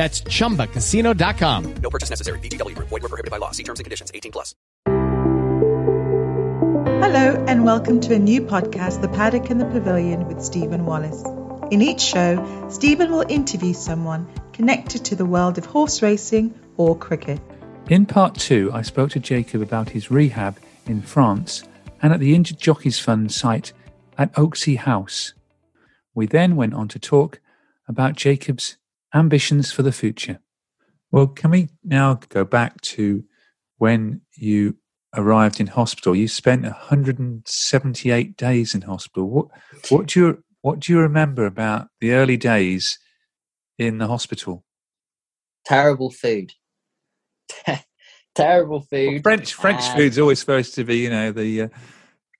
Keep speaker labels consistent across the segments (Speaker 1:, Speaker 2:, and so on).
Speaker 1: That's ChumbaCasino.com.
Speaker 2: No purchase necessary. VGW. Void were prohibited by law. See terms and conditions. 18 plus.
Speaker 3: Hello and welcome to a new podcast, The Paddock and the Pavilion with Stephen Wallace. In each show, Stephen will interview someone connected to the world of horse racing or cricket.
Speaker 4: In part two, I spoke to Jacob about his rehab in France and at the Injured Jockeys Fund site at Oaksey House. We then went on to talk about Jacob's ambitions for the future. Well, can we now go back to when you arrived in hospital? You spent 178 days in hospital. What, what do you what do you remember about the early days in the hospital?
Speaker 5: Terrible food. Terrible food.
Speaker 4: Well, French French uh, food's always supposed to be, you know, the uh,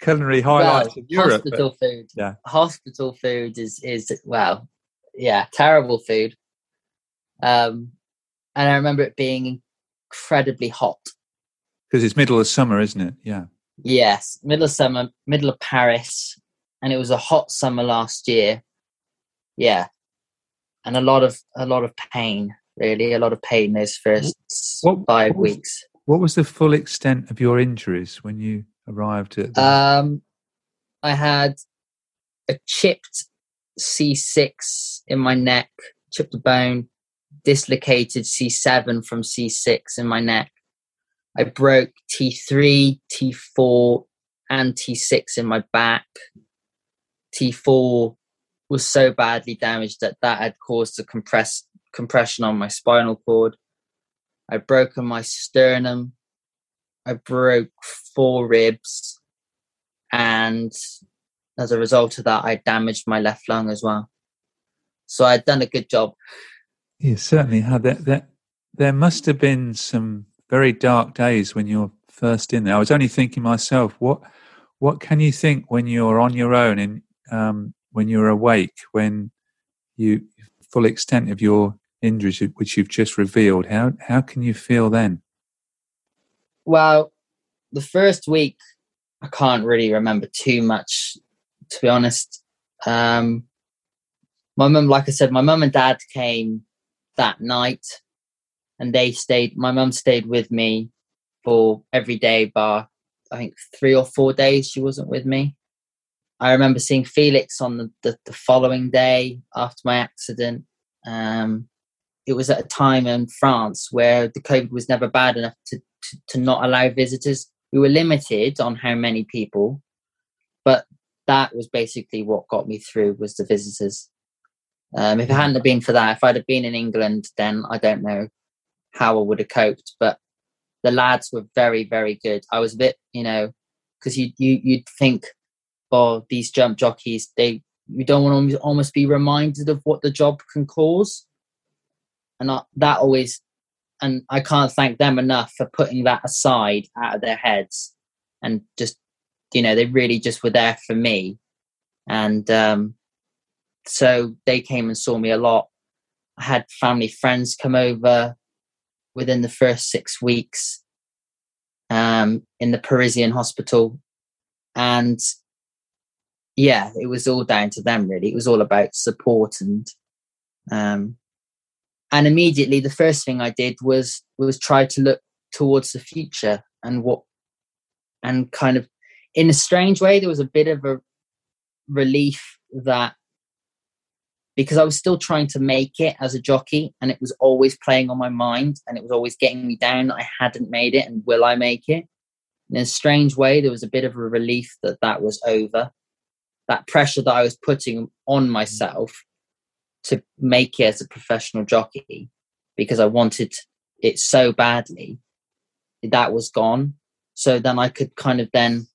Speaker 4: culinary highlights well, of Europe.
Speaker 5: Hospital but, food. Yeah. Hospital food is is well, yeah, terrible food. Um, and I remember it being incredibly hot.
Speaker 4: Because it's middle of summer, isn't it? Yeah.
Speaker 5: Yes, middle of summer, middle of Paris, and it was a hot summer last year. Yeah, and a lot of a lot of pain. Really, a lot of pain those first what, five
Speaker 4: what was,
Speaker 5: weeks.
Speaker 4: What was the full extent of your injuries when you arrived at?
Speaker 5: The... Um, I had a chipped C6 in my neck, chipped a bone, dislocated C7 from C6 in my neck. I broke T3, T4, and T6 in my back. T4 was so badly damaged that that had caused a compress, compression on my spinal cord. I broken my sternum. I broke four ribs. And as a result of that, I damaged my left lung as well. So I'd done a good job.
Speaker 4: You certainly had that. That there must have been some very dark days when you're first in there. I was only thinking myself, what what can you think when you're on your own and um, when you're awake, when you full extent of your injuries, which you've just revealed? How how can you feel then?
Speaker 5: Well, the first week, I can't really remember too much, to be honest. Um, my mum, like I said, my mum and dad came that night and they stayed my mum stayed with me for every day bar i think three or four days she wasn't with me. I remember seeing felix on the, the, the following day after my accident. Um, it was at a time in france where the covid was never bad enough to, to, to not allow visitors. We were limited on how many people but that was basically what got me through was the visitors um, if it hadn't been for that, if I'd have been in England, then I don't know how I would have coped. But the lads were very, very good. I was a bit, you know, because you you you'd think, oh, these jump jockeys, they you don't want to almost be reminded of what the job can cause, and I, that always, and I can't thank them enough for putting that aside out of their heads, and just, you know, they really just were there for me, and um, so they came and saw me a lot. I had family friends come over within the first six weeks. um, in the Parisian hospital, and yeah, it was all down to them. Really, it was all about support and um, and immediately the first thing I did was was try to look towards the future and what and kind of in a strange way there was a bit of a relief that because I was still trying to make it as a jockey and it was always playing on my mind and it was always getting me down I hadn't made it and will I make it in a strange way there was a bit of a relief that that was over that pressure that I was putting on myself to make it as a professional jockey because I wanted it so badly that was gone so then I could kind of then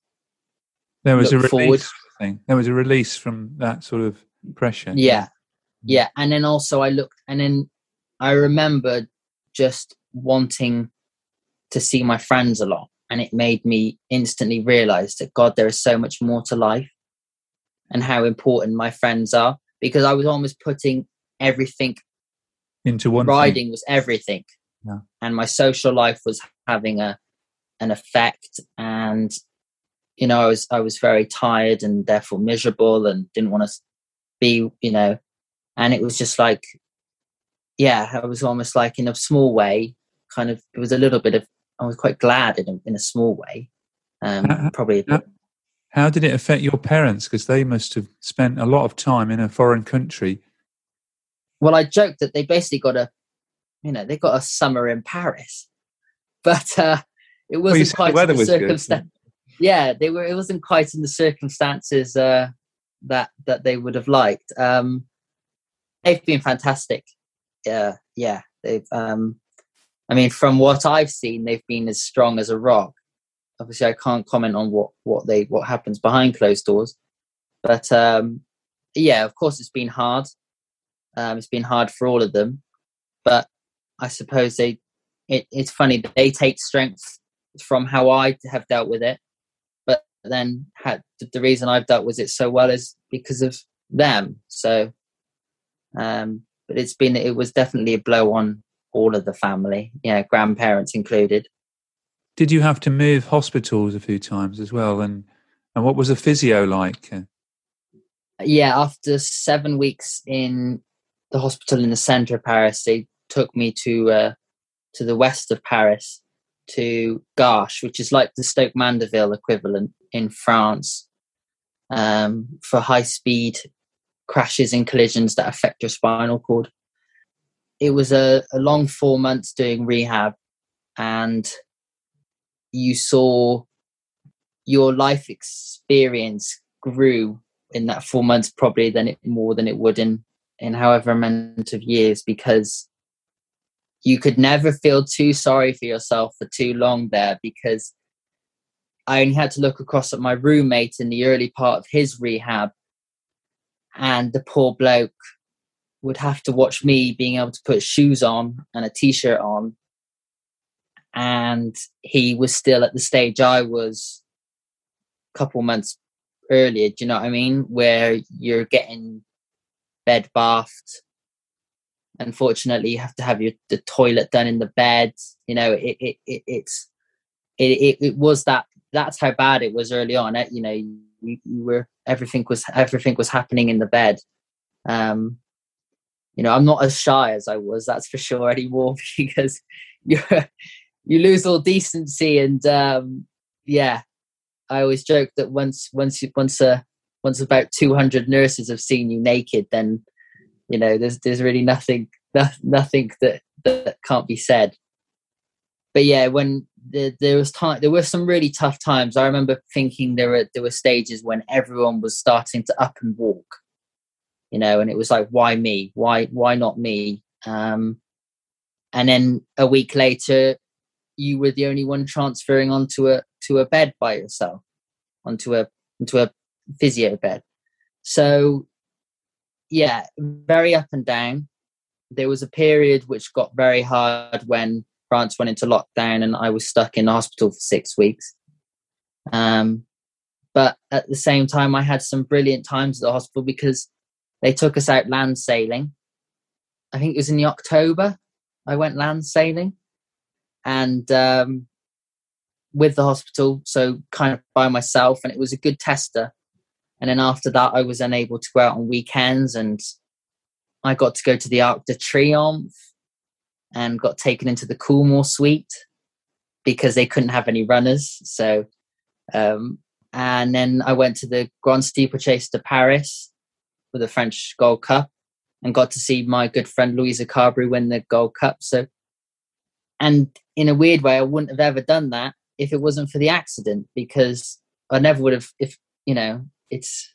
Speaker 4: there was a release
Speaker 5: forward.
Speaker 4: thing. There was a release from that sort of pressure.
Speaker 5: Yeah. Yeah. And then also I looked and then I remember just wanting to see my friends a lot. And it made me instantly realize that God, there is so much more to life and how important my friends are because I was almost putting everything
Speaker 4: into one
Speaker 5: riding
Speaker 4: thing.
Speaker 5: was everything.
Speaker 4: Yeah.
Speaker 5: And my social life was having a an effect and you know, I was I was very tired and therefore miserable and didn't want to be, you know, and it was just like, yeah, I was almost like in a small way, kind of. It was a little bit of. I was quite glad in a, in a small way, um,
Speaker 4: Uh,
Speaker 5: probably.
Speaker 4: How, how did it affect your parents? Because they must have spent a lot of time in a foreign country.
Speaker 5: well, I joked that they basically got a, you know, they got a summer in Paris, but uh, it wasn't
Speaker 4: the
Speaker 5: quite the circumstance. Yeah, they were. It wasn't quite in the circumstances uh, that that they would have liked. Um, they've been fantastic. Yeah, yeah. They've. Um, I mean, from what I've seen, they've been as strong as a rock. Obviously, I can't comment on what what they what happens behind closed doors, but um, yeah, of course, it's been hard. Um, it's been hard for all of them, but I suppose they. It, it's funny they take strength from how I have dealt with it, but then had the reason I've dealt with it so well is because of them. So, um, but it's been it was definitely a blow on all of the family, yeah, grandparents included.
Speaker 4: Did you have to move hospitals a few times as well? And and what was the physio like?
Speaker 5: Yeah, after seven weeks in the hospital in the center of Paris, they took me to uh, to the west of Paris to Garches, which is like the Stoke Mandeville equivalent in France, um, for high speed crashes and collisions that affect your spinal cord. It was a, a long four months doing rehab, and you saw your life experience grew in that four months probably than it more than it would in in however amount of years because you could never feel too sorry for yourself for too long there because I only had to look across at my roommate in the early part of his rehab and the poor bloke would have to watch me being able to put shoes on and a t-shirt on and he was still at the stage I was a couple months earlier. Do you know what I mean? Where you're getting bed bathed. Unfortunately, you have to have your the toilet done in the bed. You know, it it, it it's it, it it was that that's how bad it was early on. Eh? You know, you were everything was everything was happening in the bed. Um, you know, I'm not as shy as I was, that's for sure anymore, because you you lose all decency and um, yeah, I always joke that once once once uh, once about two hundred nurses have seen you naked, then you know there's there's really nothing nothing that that can't be said. But yeah, when the, there was time, there were some really tough times. I remember thinking there were there were stages when everyone was starting to up and walk, you know, and it was like, why me? Why why not me? Um, and then a week later, you were the only one transferring onto a to a bed by yourself, onto a onto a physio bed. So yeah, very up and down. There was a period which got very hard when France went into lockdown and I was stuck in the hospital for six weeks. Um, but at the same time, I had some brilliant times at the hospital because they took us out land sailing. I think it was in the October. I went land sailing, and um, with the hospital, so kind of by myself, and it was a good tester. And then after that, I was unable to go out on weekends, and I got to go to the Arc de Triomphe and got taken into the Coolmore suite because they couldn't have any runners. So, um, and then I went to the Grand Steeplechase de Paris for the French Gold Cup and got to see my good friend Louisa Carberry win the Gold Cup. So, and in a weird way, I wouldn't have ever done that if it wasn't for the accident because I never would have. If you know, it's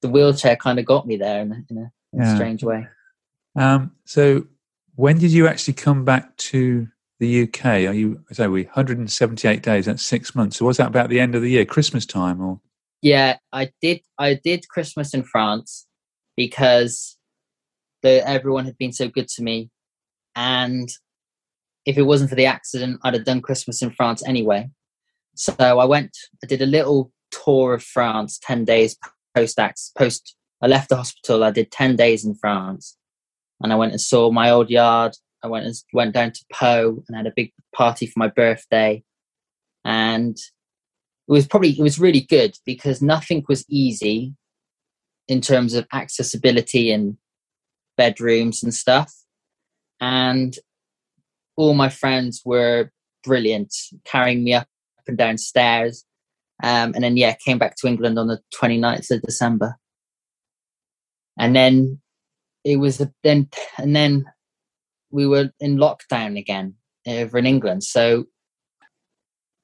Speaker 5: the wheelchair kind of got me there in a, in a,
Speaker 4: Yeah.
Speaker 5: strange way.
Speaker 4: Um, so, when did you actually come back to the UK? Are you so we 178 days? That's six months. So was that about the end of the year, Christmas time, or
Speaker 5: Yeah, I did. I did Christmas in France because the, everyone had been so good to me, and if it wasn't for the accident, I'd have done Christmas in France anyway. So I went. I did a little tour of France, ten days post. Post, I left the hospital. I did ten days in France, and I went and saw my old yard. I went and went down to Pau and had a big party for my birthday, and it was probably it was really good because nothing was easy in terms of accessibility and bedrooms and stuff. And all my friends were brilliant carrying me up and down stairs. Um, and then yeah came back to england on the 29th of december. And then it was the, then and then we were in lockdown again over in england so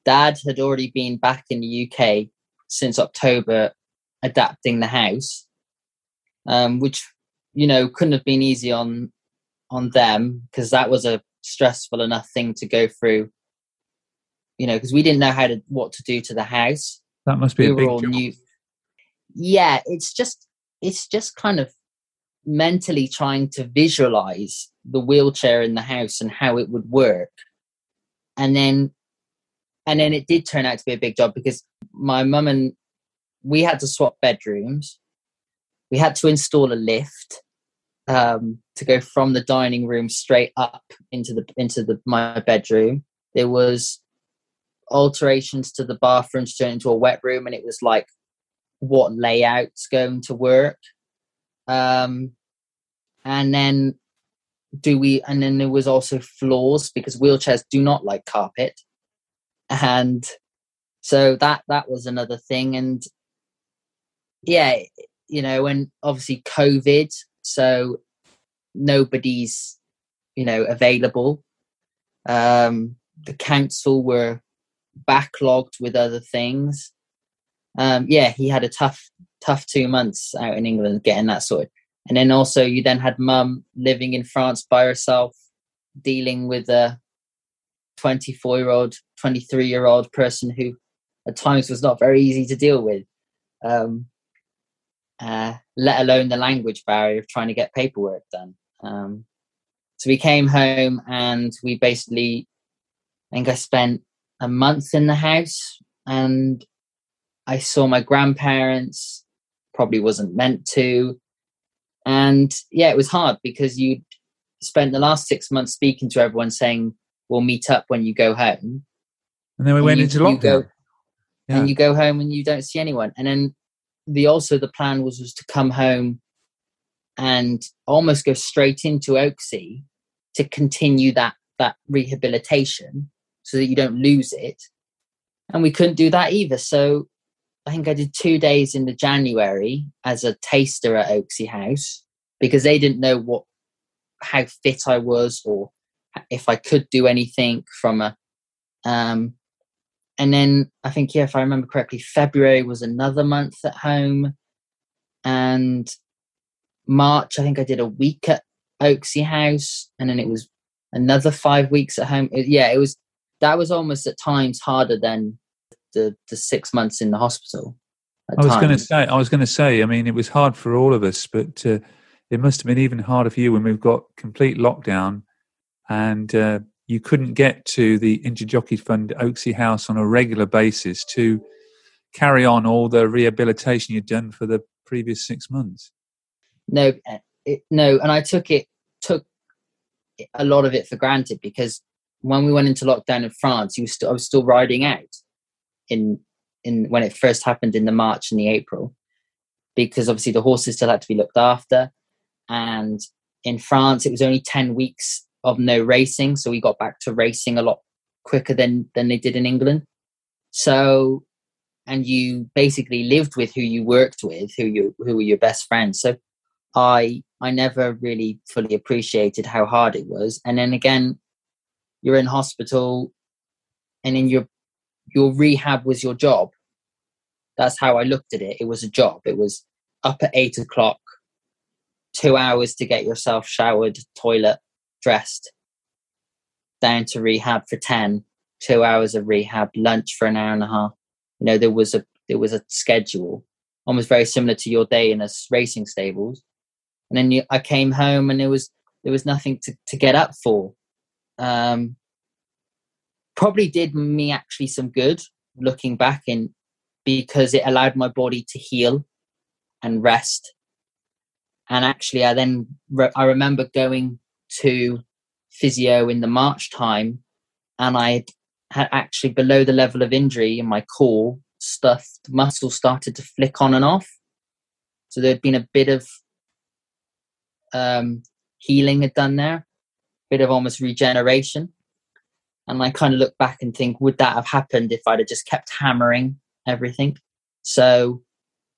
Speaker 5: dad had already been back in the UK since October adapting the house, um, which you know couldn't have been easy on on them because that was a stressful enough thing to go through. You know, because we didn't know how to what to do to the house.
Speaker 4: that must be
Speaker 5: we
Speaker 4: a big
Speaker 5: all
Speaker 4: job.
Speaker 5: new. Yeah, it's just it's just kind of mentally trying to visualize the wheelchair in the house and how it would work, and then and then it did turn out to be a big job because my mum and we had to swap bedrooms. We had to install a lift um, to go from the dining room straight up into the into the my bedroom. There was alterations to the bathroom to turn into a wet room, and it was like what layout's going to work. Um, and then do we? And then there was also floors because wheelchairs do not like carpet. And so that that was another thing. And yeah you know and obviously covid so nobody's you know available. Um the council were backlogged with other things. Um yeah he had a tough tough two months out in england getting that sorted and then also you then had mum living in france by herself dealing with a 24 year old 23 year old person who at times was not very easy to deal with um, uh, let alone the language barrier of trying to get paperwork done. Um, so we came home and we basically i think i spent a month in the house and i saw my grandparents probably wasn't meant to and yeah it was hard because you'd spent the last six months speaking to everyone saying we'll meet up when you go home
Speaker 4: And then we
Speaker 5: and
Speaker 4: went
Speaker 5: you-
Speaker 4: into
Speaker 5: you
Speaker 4: lockdown.
Speaker 5: go-
Speaker 4: Yeah.
Speaker 5: and you go home and you don't see anyone and then the also the plan was was to come home and almost go straight into oaksey to continue that that rehabilitation so that you don't lose it and we couldn't do that either so i think i did two days in the january as a taster at oaksey house because they didn't know what how fit i was or if i could do anything from a um and then I think yeah, if I remember correctly, February was another month at home, and March I think I did a week at Oaksey House, and then it was another five weeks at home. It- yeah, it was that was almost at times harder than the the six months in the hospital.
Speaker 4: I was going to say, I was going to say, I mean, it was hard for all of us, but uh, it must have been even harder for you when we've got complete lockdown and uh, you couldn't get to the Injured Jockey Fund Oaksey House on a regular basis to carry on all the rehabilitation you'd done for the previous six months.
Speaker 5: no uh, it, no and i took it took a lot of it for granted because when we went into lockdown in France, you still, I was still riding out in in when it first happened in the March and the April, because obviously the horses still had to be looked after, and in France it was only ten weeks of no racing, so we got back to racing a lot quicker than than they did in England. So, and you basically lived with who you worked with, who you who were your best friends. So, I I never really fully appreciated how hard it was. And then again, you're in hospital, and in your your rehab was your job. That's how I looked at it. It was a job. It was up at eight o'clock, two hours to get yourself showered, toilet, dressed, down to rehab for 10, two hours of rehab, lunch for an hour and a half. You know, there was a there was a schedule, almost very similar to your day in a racing stables. And then you, I came home and there was there was nothing to, to get up for. Um, probably did me actually some good looking back in because it allowed my body to heal and rest. And actually, I then re- I remember going to physio in the March time, and I had actually below the level of injury in my core, stuff muscle started to flick on and off. So there'd been a bit of um, healing had done there, bit of almost regeneration. And I kind of look back and think, would that have happened if I'd have just kept hammering everything? So,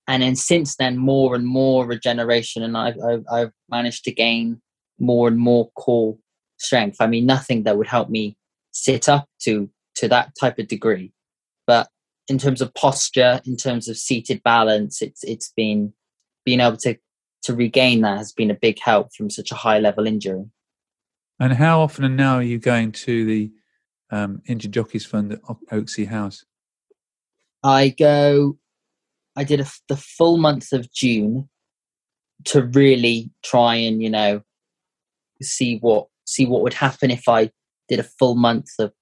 Speaker 5: and then since then, more and more regeneration, and I've, I've, I've managed to gain more and more core strength. I mean, nothing that would help me sit up to to that type of degree, but in terms of posture, in terms of seated balance, it's it's been being able to to regain that has been a big help from such a high level injury.
Speaker 4: And how often now are you going to the um, Injured Jockeys Fund at Oaksey House?
Speaker 5: I go. I did a, the full month of June to really try and you know see what see what would happen if I did a full month of,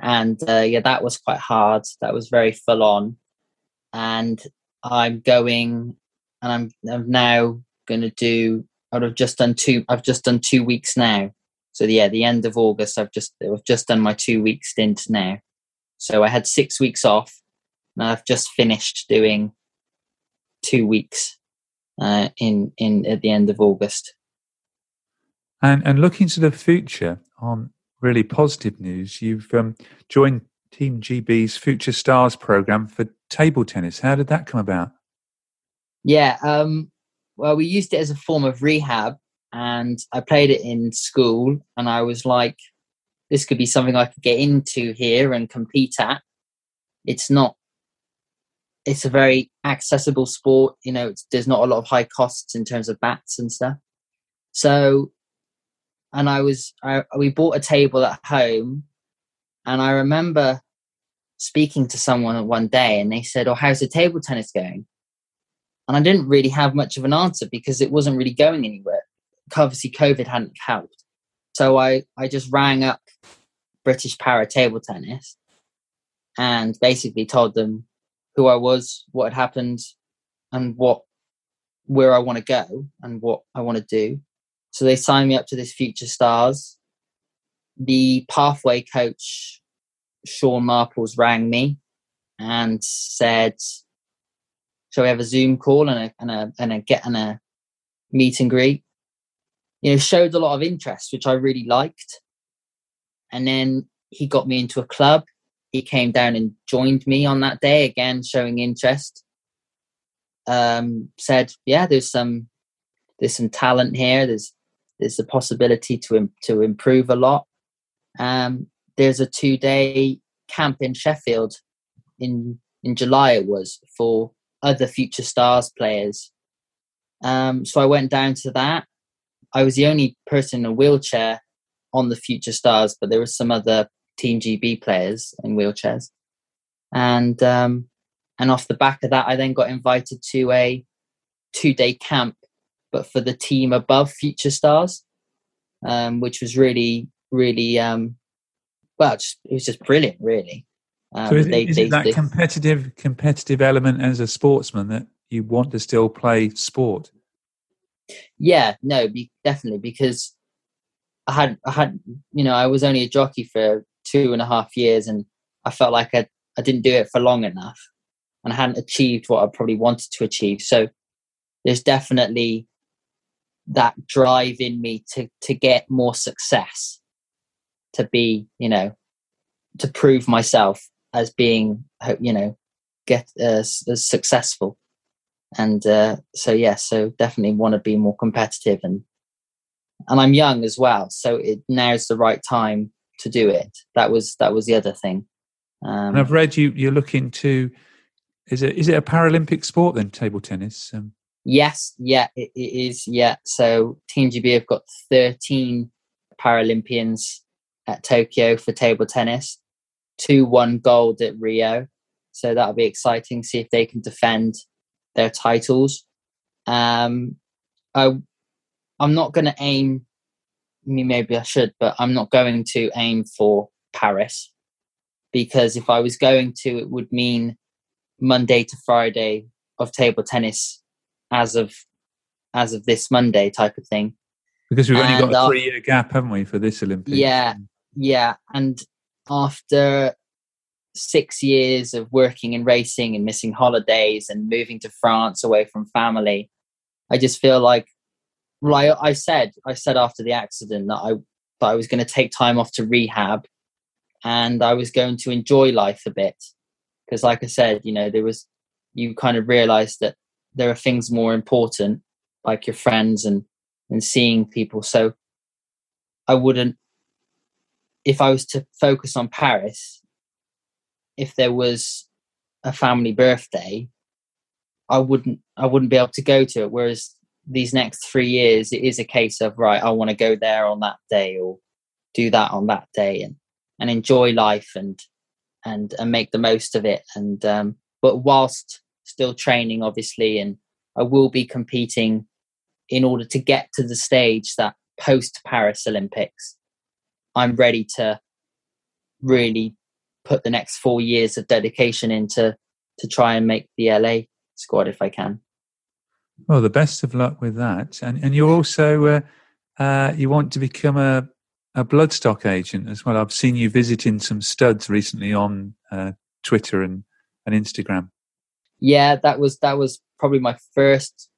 Speaker 5: and uh, yeah, that was quite hard. That was very full on, and I'm going, and I'm I'm now going to do. I've just done two. I've just done two weeks now. So yeah, the end of August, I've just I've just done my two week stint now. So I had six weeks off, and I've just finished doing two weeks uh, in in at the end of August.
Speaker 4: And and looking to the future on really positive news, you've um, joined Team GB's Future Stars program for table tennis. How did that come about?
Speaker 5: Yeah, um, well, we used it as a form of rehab, and I played it in school, and I was like, this could be something I could get into here and compete at. It's not. It's a very accessible sport. You know, there's not a lot of high costs in terms of bats and stuff. So and I was I, we bought a table at home, and I remember speaking to someone one day, and they said, "Oh, how's the table tennis going?" And I didn't really have much of an answer because it wasn't really going anywhere. Obviously, COVID hadn't helped, so I I just rang up British Para Table Tennis and basically told them who I was, what had happened, and what where I want to go and what I want to do. So they signed me up to this Future Stars. The pathway coach, Sean Marples, rang me and said, "Shall we have a Zoom call and a and a and a get and a meet and greet?" You know, showed a lot of interest, which I really liked. And then he got me into a club. He came down and joined me on that day again, showing interest. Um, said, "Yeah, there's some there's some talent here. There's there's a possibility to to improve a lot. Um, there's a two day camp in Sheffield in in July. It was for other future stars players. Um, so I went down to that. I was the only person in a wheelchair on the future stars, but there were some other Team GB players in wheelchairs. And um, and off the back of that, I then got invited to a two day camp but for the team above Future Stars, um, which was really, really, um, well, just, it was just brilliant, really.
Speaker 4: Um, so is, they, is they, it that they, competitive, competitive element as a sportsman that you want to still play sport?
Speaker 5: Yeah, no, be, definitely because I had I had you know I was only a jockey for two and a half years, and I felt like I I didn't do it for long enough, and I hadn't achieved what I probably wanted to achieve. So there's definitely that drive in me to to get more success, to be you know, to prove myself as being you know get uh, as successful and uh, so yeah so definitely want to be more competitive and and i'm young as well so it now's the right time to do it. That was that was the other thing.
Speaker 4: Um, and i've read you you're looking to is it is it a paralympic sport then table tennis? Um,
Speaker 5: yes yeah it, it is yeah. So team gb have got 13 paralympians at tokyo for table tennis. Two won gold at rio. So that'll be exciting see if they can defend their titles. Um, I, I'm not going to aim. Maybe I should, but I'm not going to aim for Paris because if I was going to, it would mean Monday to Friday of table tennis as of as of this Monday type of thing.
Speaker 4: Because we've only got a three year gap, haven't we, for this Olympics?
Speaker 5: Yeah, yeah. And after six years of working and racing and missing holidays and moving to France away from family, I just feel like, I, I said, I said after the accident that I that I was going to take time off to rehab, and I was going to enjoy life a bit, because, like I said, you know, there was you kind of realised that there are things more important, like your friends and and seeing people. So I wouldn't, if I was to focus on Paris, if there was a family birthday, I wouldn't I wouldn't be able to go to it. Whereas these next three years, it is a case of right, I want to go there on that day or do that on that day and and enjoy life and and and make the most of it. And um, but whilst still training, obviously, and I will be competing in order to get to the stage that post Paris Olympics, I'm ready to really put the next four years of dedication into to try and make the LA squad if I can.
Speaker 4: Well, the best of luck with that, and and you're also uh, uh, you want to become a a bloodstock agent as well. I've seen you visiting some studs recently on uh, Twitter and and Instagram.
Speaker 5: Yeah, that was that was probably my first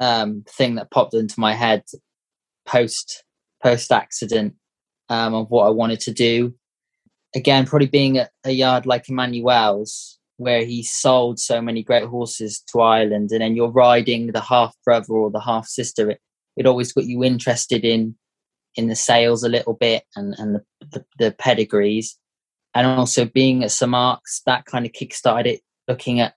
Speaker 5: um, thing that popped into my head post post accident um, of what I wanted to do again, probably being a, a yard like Emmanuel's, where he sold so many great horses to Ireland, and then you're riding the half brother or the half sister, it, it always got you interested in in the sales a little bit and and the, the, the pedigrees, and also being at St Mark's, that kind of kickstarted it. Looking at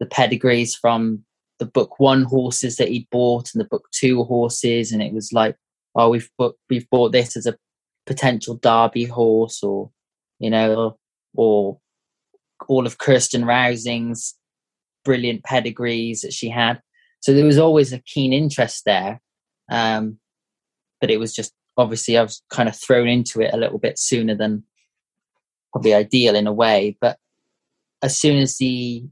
Speaker 5: the pedigrees from the book one horses that he'd bought and the book two horses, and it was like, oh, we've bought, we've bought this as a potential Derby horse, or you know, or all of Kirsten Rausing's brilliant pedigrees that she had. So there was always a keen interest there. Um, but it was just obviously I was kind of thrown into it a little bit sooner than probably ideal in a way. But as soon as the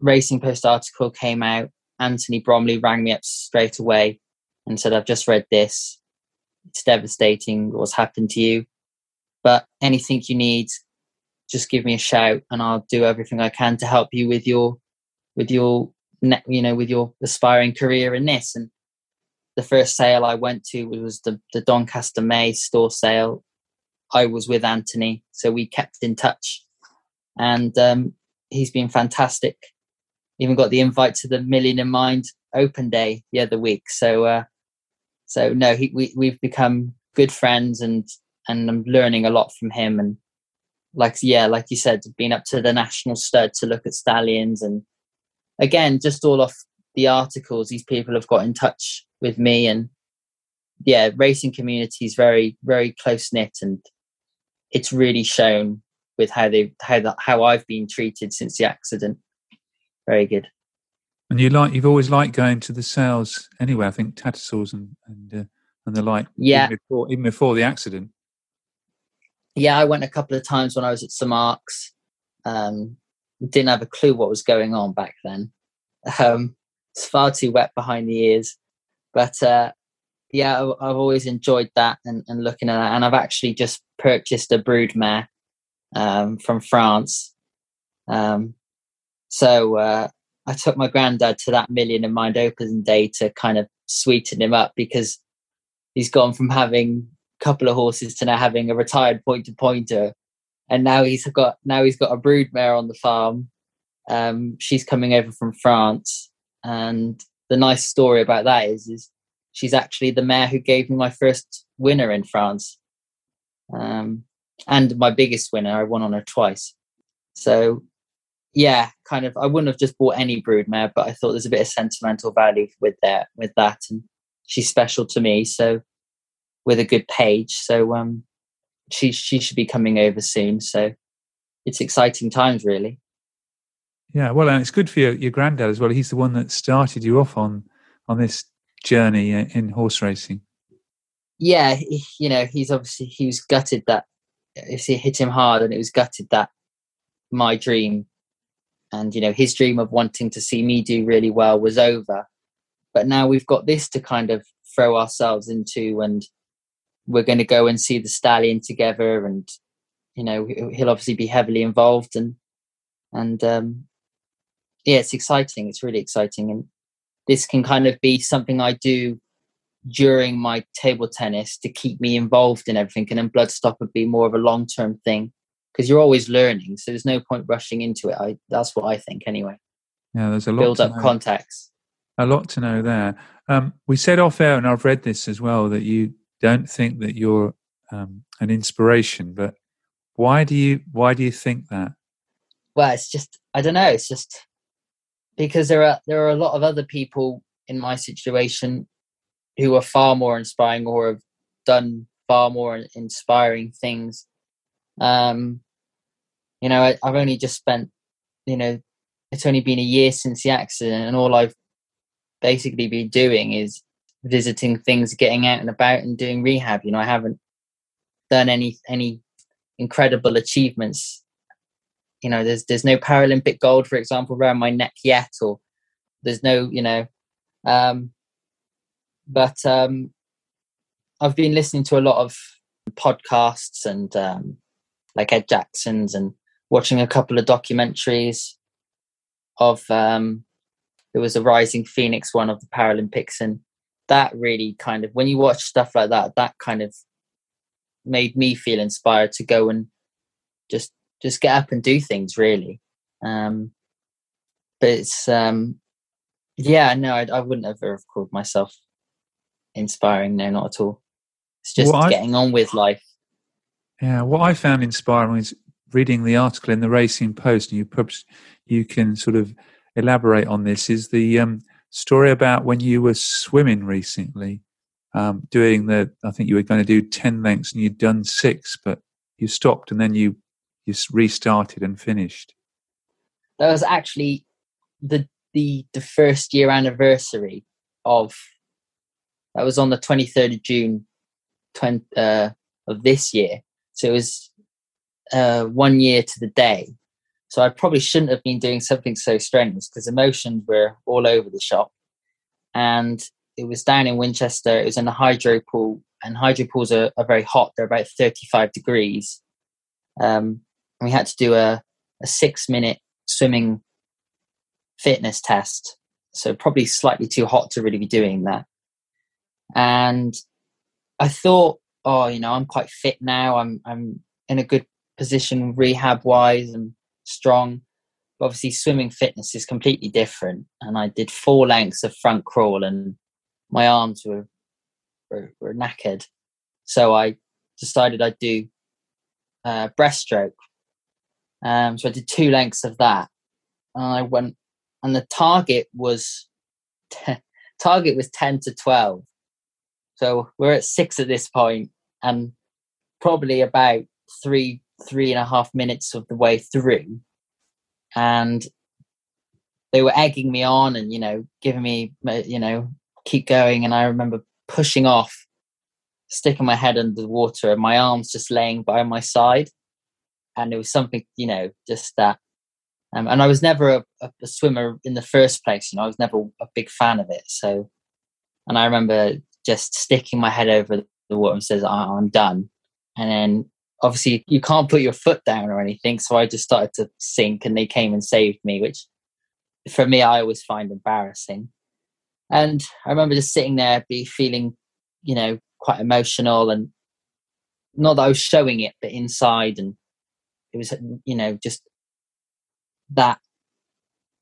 Speaker 5: Racing Post article came out, Anthony Bromley rang me up straight away and said, I've just read this. It's devastating what's happened to you. But anything you need, just give me a shout, and I'll do everything I can to help you with your with your you know with your aspiring career in this. And the first sale I went to was the the Doncaster May store sale. I was with Anthony, so we kept in touch, and um, he's been fantastic. Even got the invite to the Million in Mind Open Day the other week. So, uh, so no, he, we we've become good friends, and and I'm learning a lot from him. And like, yeah, like you said, been up to the national stud to look at stallions. And again, just all off the articles, these people have got in touch with me. And yeah, racing community is very, very close knit. And it's really shown with how they, how that, how I've been treated since the accident. Very good.
Speaker 4: And you like, you've always liked going to the sales anyway. I think Tattersalls and, and, uh, and the like.
Speaker 5: Yeah.
Speaker 4: Even before, even before the accident
Speaker 5: yeah, I went a couple of times when I was at St Mark's. Um, didn't have a clue what was going on back then. Um, it's far too wet behind the ears, but uh, yeah, I've, I've always enjoyed that and, and looking at that. And I've actually just purchased a broodmare um, from France. Um, so uh, I took my granddad to that Million in Mind opening day to kind of sweeten him up because he's gone from having couple of horses to now having a retired pointer pointer, and now he's got now he's got a broodmare on the farm. Um, she's coming over from France, and the nice story about that is is she's actually the mare who gave me my first winner in France, um, and my biggest winner. I won on her twice. So, yeah, kind of. I wouldn't have just bought any broodmare, but I thought there's a bit of sentimental value with that. With that, and she's special to me. So, with a good page, so um, she she should be coming over soon. So, it's exciting times, really.
Speaker 4: Yeah, well, and it's good for your, your granddad as well. He's the one that started you off on on this journey in horse racing?
Speaker 5: Yeah, he, you know, he's obviously he was gutted that it hit him hard, and it was gutted that my dream and you know his dream of wanting to see me do really well was over. But now we've got this to kind of throw ourselves into, and we're going to go and see the stallion together, and you know he'll obviously be heavily involved, and and um, yeah, it's exciting. It's really exciting, and this can kind of be something I do during my table tennis to keep me involved in everything. And then Bloodstock would be more of a long term thing because you're always learning. So there's no point rushing into it. I that's what I think anyway.
Speaker 4: Yeah, there's a lot
Speaker 5: build up know. contacts.
Speaker 4: A lot to know there. Um, we said off air, and I've read this as well, that you don't think that you're um, an inspiration. But why do you why do you think that?
Speaker 5: Well, it's just I don't know. It's just because there are there are a lot of other people in my situation who are far more inspiring or have done far more inspiring things. Um, you know, I, I've only just spent, you know, it's only been a year since the accident, and all I've basically been doing is visiting things, getting out and about, and doing rehab. You know, I haven't done any any incredible achievements you know there's there's no paralympic gold for example around my neck yet or there's no you know um but um i've been listening to a lot of podcasts and um like ed jackson's and watching a couple of documentaries of um there was a rising phoenix one of the paralympics and that really kind of when you watch stuff like that that kind of made me feel inspired to go and just just get up and do things really. Um, but it's um, yeah, no, I, I wouldn't ever have called myself inspiring. No, not at all. It's just well, getting I, on with life.
Speaker 4: Yeah, what I found inspiring is reading the article in the Racing Post, and you perhaps you can sort of elaborate on this. Is the um, story about when you were swimming recently, um, doing the? I think you were going to do ten lengths, and you'd done six, but you stopped, and then you you restarted and finished?
Speaker 5: That was actually the the the first year anniversary of. That was on the twenty third of June, 20, uh, of this year. So it was uh, one year to the day. So I probably shouldn't have been doing something so strenuous because emotions were all over the shop. And it was down in Winchester. It was in a hydro pool, and hydro pools are, are very hot. They're about 35 degrees. Um, we had to do a, a six minute swimming fitness test. So probably slightly too hot to really be doing that. And I thought, oh, you know, I'm quite fit now. I'm I'm in a good position rehab wise and strong. But obviously, swimming fitness is completely different. And I did four lengths of front crawl, and my arms were were, were knackered. So I decided I'd do uh, breaststroke, um, so I did two lengths of that, and I went, and the target was target was ten to twelve. So we're at six at this point, and probably about three three and a half minutes of the way through, and they were egging me on and you know giving me you know keep going, and I remember pushing off, sticking my head under the water, and my arms just laying by my side. And it was something you know just that um, and i was never a, a, swimmer in the first place you know i was never a big fan of it. So and i remember just sticking my head over the water and says, I'm done. And then obviously you can't put your foot down or anything. So I just started to sink and they came and saved me, which for me, I always find embarrassing. And I remember just sitting there, be feeling, you know, quite emotional and not that I was showing it, but inside. And it was, you know, just that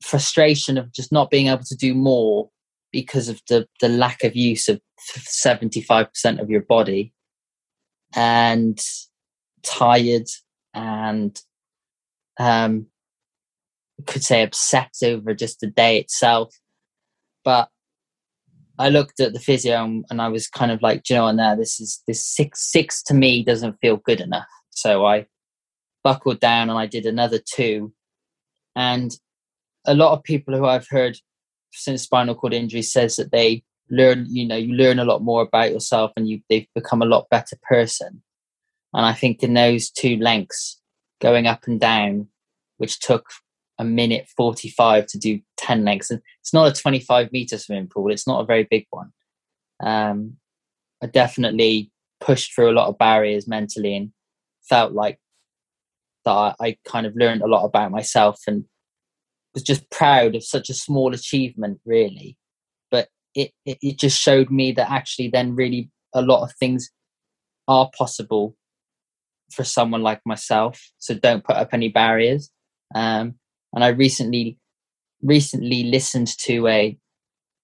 Speaker 5: frustration of just not being able to do more because of the, the lack of use of 75% of your body and tired and um, could say upset over just the day itself. But I looked at the physio and I was kind of like, you know, now this is this six six to me doesn't feel good enough. So I buckled down and I did another two. And a lot of people who I've heard since spinal cord injury says that they learn, you know, you learn a lot more about yourself and you they've become a lot better person. And I think in those two lengths, going up and down, which took a minute 45 to do 10 lengths, and it's not a 25 meter swimming pool, it's not a very big one. Um, I definitely pushed through a lot of barriers mentally and felt like that I, I kind of learned a lot about myself and was just proud of such a small achievement, really. But it, it, it just showed me that actually, then, really, a lot of things are possible for someone like myself. So don't put up any barriers. Um, and I recently recently listened to a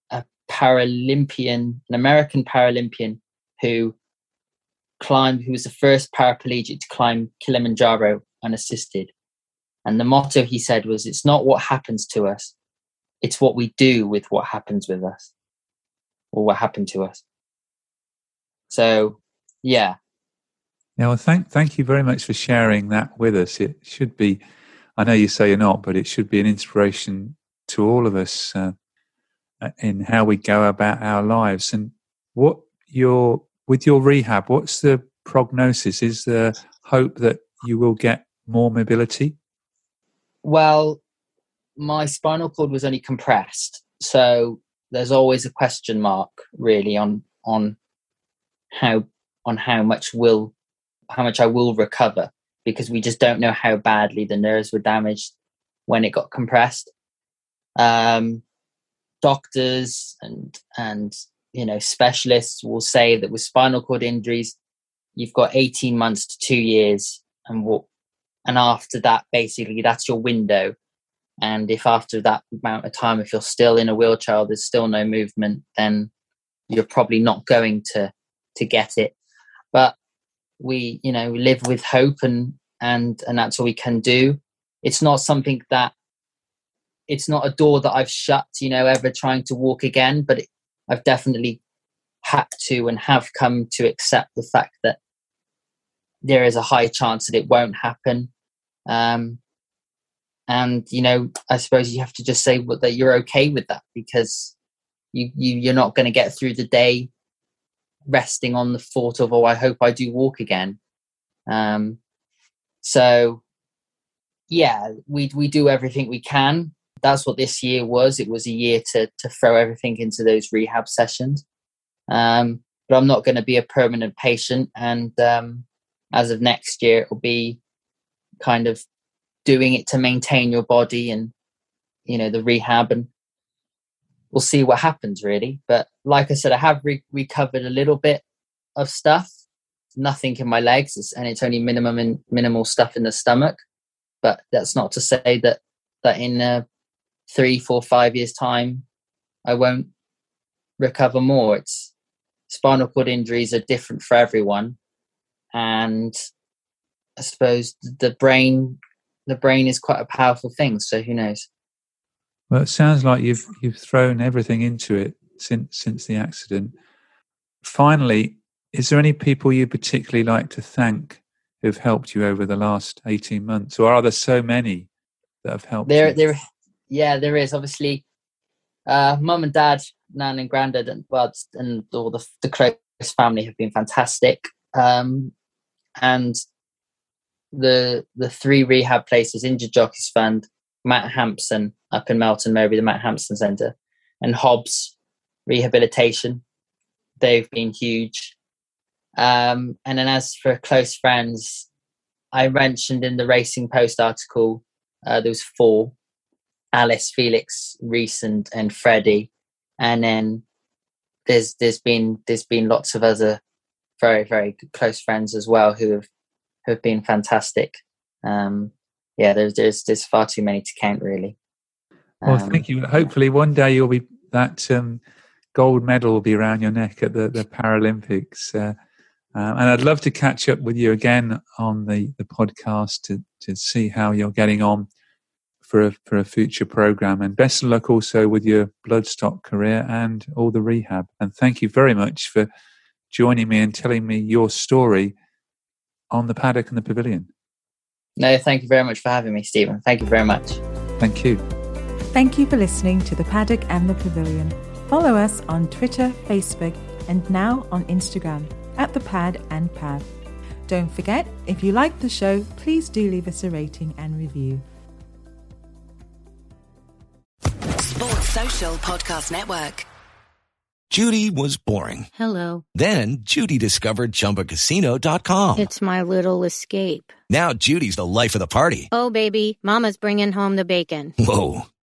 Speaker 5: a Paralympian, an American Paralympian who climbed, who was the first paraplegic to climb Kilimanjaro unassisted. And the motto he said was, "It's not what happens to us; it's what we do with what happens with us, or what happened to us." So, yeah,
Speaker 4: yeah, well, thank thank you very much for sharing that with us. It should be, I know you say you're not, but it should be an inspiration to all of us uh, uh, in how we go about our lives. And what your with your rehab, what's the prognosis? Is there hope that you will get more mobility?
Speaker 5: Well, my spinal cord was only compressed, so there's always a question mark really on on how on how much will how much I will recover because we just don't know how badly the nerves were damaged when it got compressed. Um, doctors and and you know specialists will say that with spinal cord injuries, you've got 18 months to two years, and what and after that, basically that's your window. And if after that amount of time, if you're still in a wheelchair, there's still no movement, then you're probably not going to to get it. But we you know live with hope and and and that's all we can do. It's not something that it's not a door that i've shut you know ever trying to walk again but it, i've definitely had to and have come to accept the fact that there is a high chance that it won't happen. Um, and you know i suppose you have to just say that you're okay with that because you, you you're not going to get through the day resting on the thought of, oh, I hope I do walk again. Um, so, yeah, we we do everything we can. That's what this year was. It was a year to to throw everything into those rehab sessions. Um, but I'm not going to be a permanent patient, and um, as of next year, it'll be kind of doing it to maintain your body and you know the rehab and we'll see what happens really. But like I said, I have re- recovered a little bit of stuff. Nothing in my legs, and it's only minimum and minimal stuff in the stomach. But that's not to say that that in uh, three, four, five years time, I won't recover more. It's spinal cord injuries are different for everyone, and I suppose the brain, the brain is quite a powerful thing. So who knows?
Speaker 4: Well, it sounds like you've you've thrown everything into it since since the accident. Finally, is there any people you particularly like to thank who've helped you over the last eighteen months, or are there so many that have helped?
Speaker 5: There,
Speaker 4: you?
Speaker 5: there, yeah, there is. Obviously, uh, mum and dad, nan and granddad, and well, and all the the close family have been fantastic. Um, and the the three rehab places, Injured Jockeys Fund, Matt Hampson up in Melton Mowbray, the Matt Hampson Centre, and Hobbs Rehabilitation. they've been huge. Um, and then as for close friends, I mentioned in the Racing Post article, uh, there was four: Alice, Felix, Reese, and, and Freddie. And then there's there's been there's been lots of other very very close friends as well who have who have been fantastic. Um, yeah, there's there's there's far too many to count really.
Speaker 4: Well, um, thank you. Hopefully, one day you'll be that um, gold medal will be around your neck at the, the Paralympics. Uh, um, and I'd love to catch up with you again on the, the podcast to, to see how you're getting on for a, for a future program. And best of luck also with your bloodstock career and all the rehab. And thank you very much for joining me and telling me your story on the paddock and the pavilion.
Speaker 5: No, thank you very much for having me, Stephen. Thank you very much.
Speaker 4: Thank you.
Speaker 3: Thank you for listening to The Paddock and the Pavilion. Follow us on Twitter, Facebook, and now on Instagram at The Pad and Pav. Don't forget, if you like the show, please do leave us a rating and review.
Speaker 6: Sports Social Podcast Network.
Speaker 7: Judy was boring.
Speaker 8: Hello.
Speaker 7: Then Judy discovered ChumbaCasino.com.
Speaker 8: It's my little escape.
Speaker 7: Now Judy's the life of the party.
Speaker 8: Oh, baby, Mama's bringing home the bacon.
Speaker 7: Whoa,